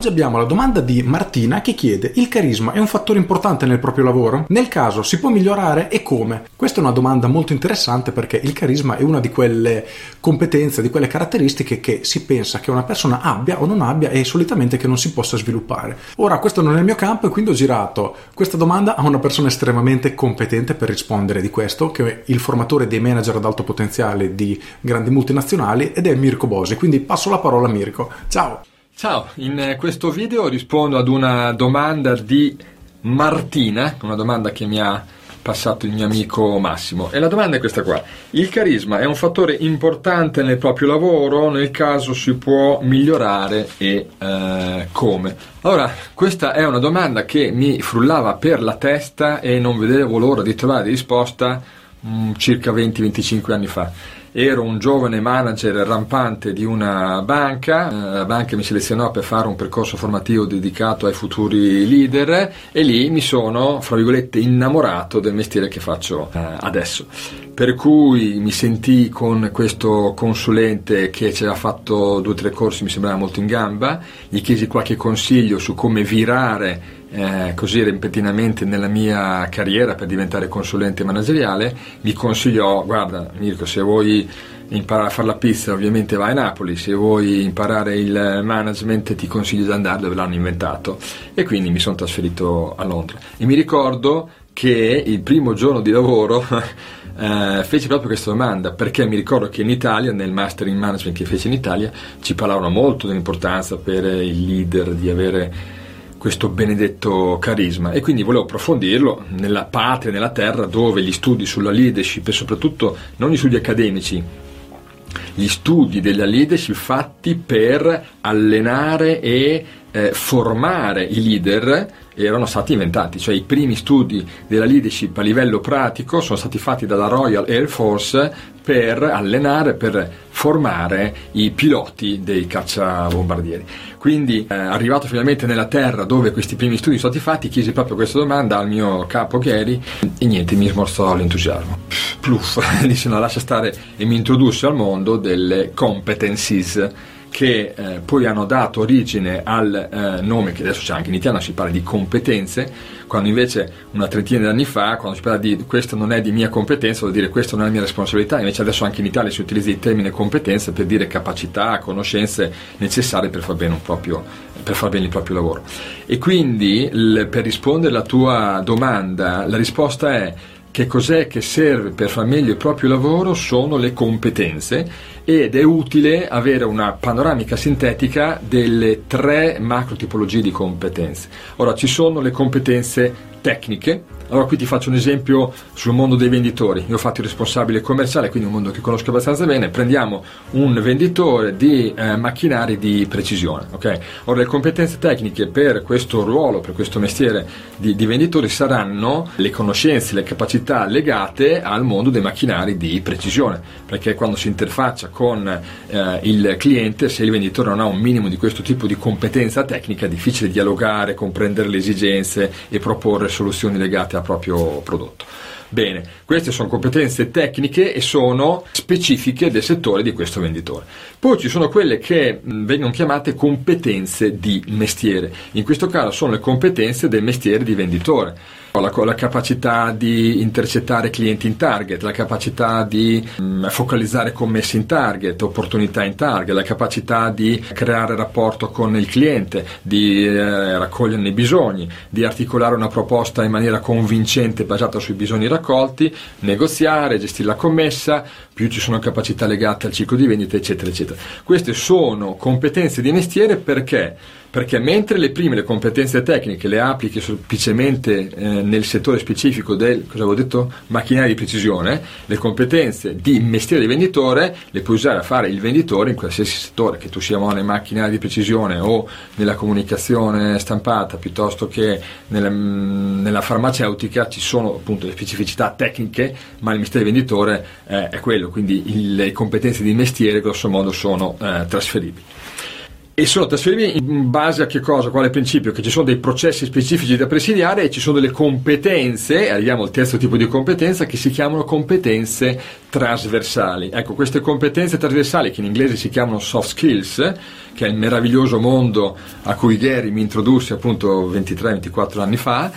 Oggi abbiamo la domanda di Martina che chiede il carisma è un fattore importante nel proprio lavoro? Nel caso si può migliorare e come? Questa è una domanda molto interessante perché il carisma è una di quelle competenze, di quelle caratteristiche che si pensa che una persona abbia o non abbia e solitamente che non si possa sviluppare. Ora questo non è il mio campo e quindi ho girato questa domanda a una persona estremamente competente per rispondere di questo che è il formatore dei manager ad alto potenziale di grandi multinazionali ed è Mirko Bosi. Quindi passo la parola a Mirko. Ciao! Ciao, in questo video rispondo ad una domanda di Martina, una domanda che mi ha passato il mio amico Massimo. E la domanda è questa qua. Il carisma è un fattore importante nel proprio lavoro? Nel caso si può migliorare e eh, come? Allora, questa è una domanda che mi frullava per la testa e non vedevo l'ora di trovare risposta mh, mm, circa 20-25 anni fa ero un giovane manager rampante di una banca, eh, la banca mi selezionò per fare un percorso formativo dedicato ai futuri leader e lì mi sono, fra virgolette, innamorato del mestiere che faccio eh, adesso. Per cui mi sentii con questo consulente che ci aveva fatto due o tre corsi, mi sembrava molto in gamba, gli chiesi qualche consiglio su come virare eh, così repentinamente nella mia carriera per diventare consulente manageriale, mi consigliò, guarda Mirko, se vuoi imparare a fare la pizza ovviamente vai a Napoli, se vuoi imparare il management ti consiglio di andare dove l'hanno inventato. E quindi mi sono trasferito a Londra. E mi ricordo che il primo giorno di lavoro eh, fece proprio questa domanda perché mi ricordo che in Italia nel master in management che fece in Italia ci parlavano molto dell'importanza per il leader di avere questo benedetto carisma. E quindi volevo approfondirlo nella patria, nella terra dove gli studi sulla leadership e soprattutto non gli studi accademici, gli studi della leadership fatti per allenare e eh, formare i leader erano stati inventati, cioè i primi studi della leadership a livello pratico sono stati fatti dalla Royal Air Force per allenare, per formare i piloti dei cacciabombardieri. Quindi, eh, arrivato finalmente nella terra dove questi primi studi sono stati fatti, chiesi proprio questa domanda al mio capo Gary e niente, mi smorzò l'entusiasmo. Pluff, disse no, lascia stare e mi introdusse al mondo delle competencies che eh, poi hanno dato origine al eh, nome che adesso c'è anche in italiano, si parla di competenze, quando invece una trentina di anni fa, quando si parla di questo non è di mia competenza, vuol dire questo non è mia responsabilità, invece adesso anche in Italia si utilizza il termine competenze per dire capacità, conoscenze necessarie per far bene, proprio, per far bene il proprio lavoro. E quindi l- per rispondere alla tua domanda, la risposta è che cos'è che serve per far meglio il proprio lavoro sono le competenze ed è utile avere una panoramica sintetica delle tre macro tipologie di competenze. Ora ci sono le competenze tecniche. Allora qui ti faccio un esempio sul mondo dei venditori. Io ho fatto il responsabile commerciale, quindi un mondo che conosco abbastanza bene. Prendiamo un venditore di eh, macchinari di precisione. Okay? Ora le competenze tecniche per questo ruolo, per questo mestiere di, di venditori saranno le conoscenze, le capacità legate al mondo dei macchinari di precisione, perché quando si interfaccia con eh, il cliente, se il venditore non ha un minimo di questo tipo di competenza tecnica, è difficile dialogare, comprendere le esigenze e proporre soluzioni legate al proprio prodotto. Bene, queste sono competenze tecniche e sono specifiche del settore di questo venditore. Poi ci sono quelle che vengono chiamate competenze di mestiere. In questo caso sono le competenze del mestiere di venditore la, la, capacità di intercettare clienti in target, la capacità di mh, focalizzare commesse in target, opportunità in target, la capacità di creare rapporto con il cliente, di eh, raccoglierne i bisogni, di articolare una proposta in maniera convincente basata sui bisogni raccolti, negoziare, gestire la commessa, più ci sono capacità legate al ciclo di vendita, eccetera, eccetera. Queste sono competenze di mestiere perché? Perché mentre le prime, le competenze tecniche, le applichi semplicemente eh, nel settore specifico del, detto, macchinari di precisione, le competenze di mestiere di venditore le puoi usare a fare il venditore in qualsiasi settore, che tu sia nei macchinari di precisione o nella comunicazione stampata piuttosto che nella, mm, nella farmaceutica, ci sono appunto le specificità tecniche, ma il mestiere di venditore eh, è quello, quindi il, le competenze di mestiere grosso modo sono eh, trasferibili. E sono trasferibili in base a che cosa? Quale principio? Che ci sono dei processi specifici da presidiare e ci sono delle competenze, arriviamo al terzo tipo di competenza, che si chiamano competenze trasversali. Ecco, queste competenze trasversali, che in inglese si chiamano soft skills, che è il meraviglioso mondo a cui Gary mi introdusse appunto 23-24 anni fa,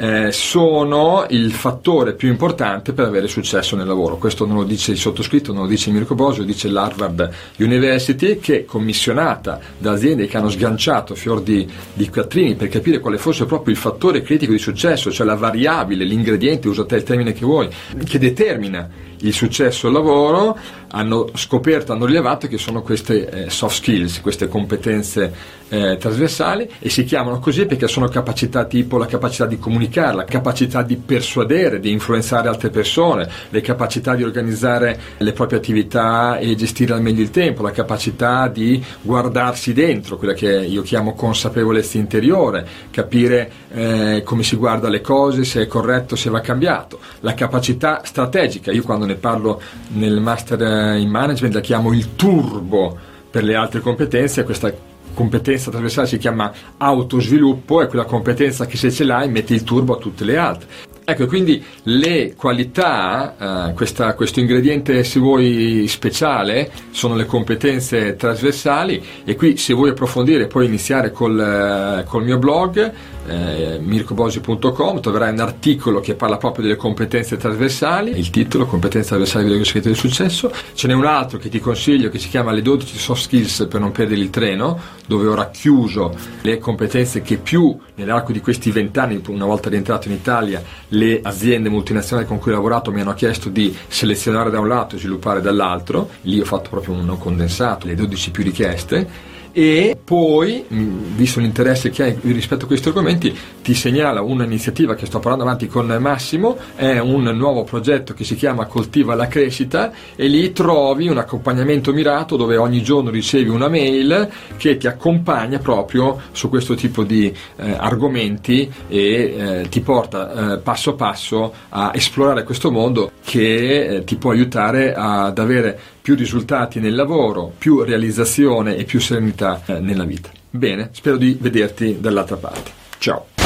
eh, sono il fattore più importante per avere successo nel lavoro. Questo non lo dice il sottoscritto, non lo dice Mirko Bosio, lo dice l'Harvard University che commissionata da aziende che hanno sganciato fior di, di quattrini per capire quale fosse proprio il fattore critico di successo, cioè la variabile, l'ingrediente, usa te il termine che vuoi, che determina il successo al lavoro, hanno scoperto, hanno rilevato che sono queste eh, soft skills, queste competenze eh, trasversali e si chiamano così perché sono capacità tipo la capacità di comunicare, la capacità di persuadere, di influenzare altre persone, le capacità di organizzare le proprie attività e gestire al meglio il tempo, la capacità di guardarsi dentro, quella che io chiamo consapevolezza interiore, capire eh, come si guarda le cose, se è corretto, se va cambiato, la capacità strategica, io quando ne parlo nel master in management la chiamo il turbo per le altre competenze, questa competenza trasversale si chiama autosviluppo, è quella competenza che se ce l'hai metti il turbo a tutte le altre. Ecco, quindi le qualità, eh, questa, questo ingrediente se vuoi speciale, sono le competenze trasversali e qui se vuoi approfondire puoi iniziare col, eh, col mio blog eh, mircobosi.com troverai un articolo che parla proprio delle competenze trasversali, il titolo Competenze trasversali del segreto del successo, ce n'è un altro che ti consiglio che si chiama Le 12 soft skills per non perdere il treno, dove ho racchiuso le competenze che più nell'arco di questi vent'anni, una volta rientrato in Italia, le aziende multinazionali con cui ho lavorato mi hanno chiesto di selezionare da un lato e sviluppare dall'altro, lì ho fatto proprio un condensato, le 12 più richieste e poi, visto l'interesse che hai rispetto a questi argomenti, ti segnala un'iniziativa che sto portando avanti con Massimo, è un nuovo progetto che si chiama Coltiva la crescita e lì trovi un accompagnamento mirato dove ogni giorno ricevi una mail che ti accompagna proprio su questo tipo di eh, argomenti e eh, ti porta eh, passo passo a esplorare questo mondo che eh, ti può aiutare ad avere più risultati nel lavoro, più realizzazione e più serenità eh, nella vita. Bene, spero di vederti dall'altra parte. Ciao!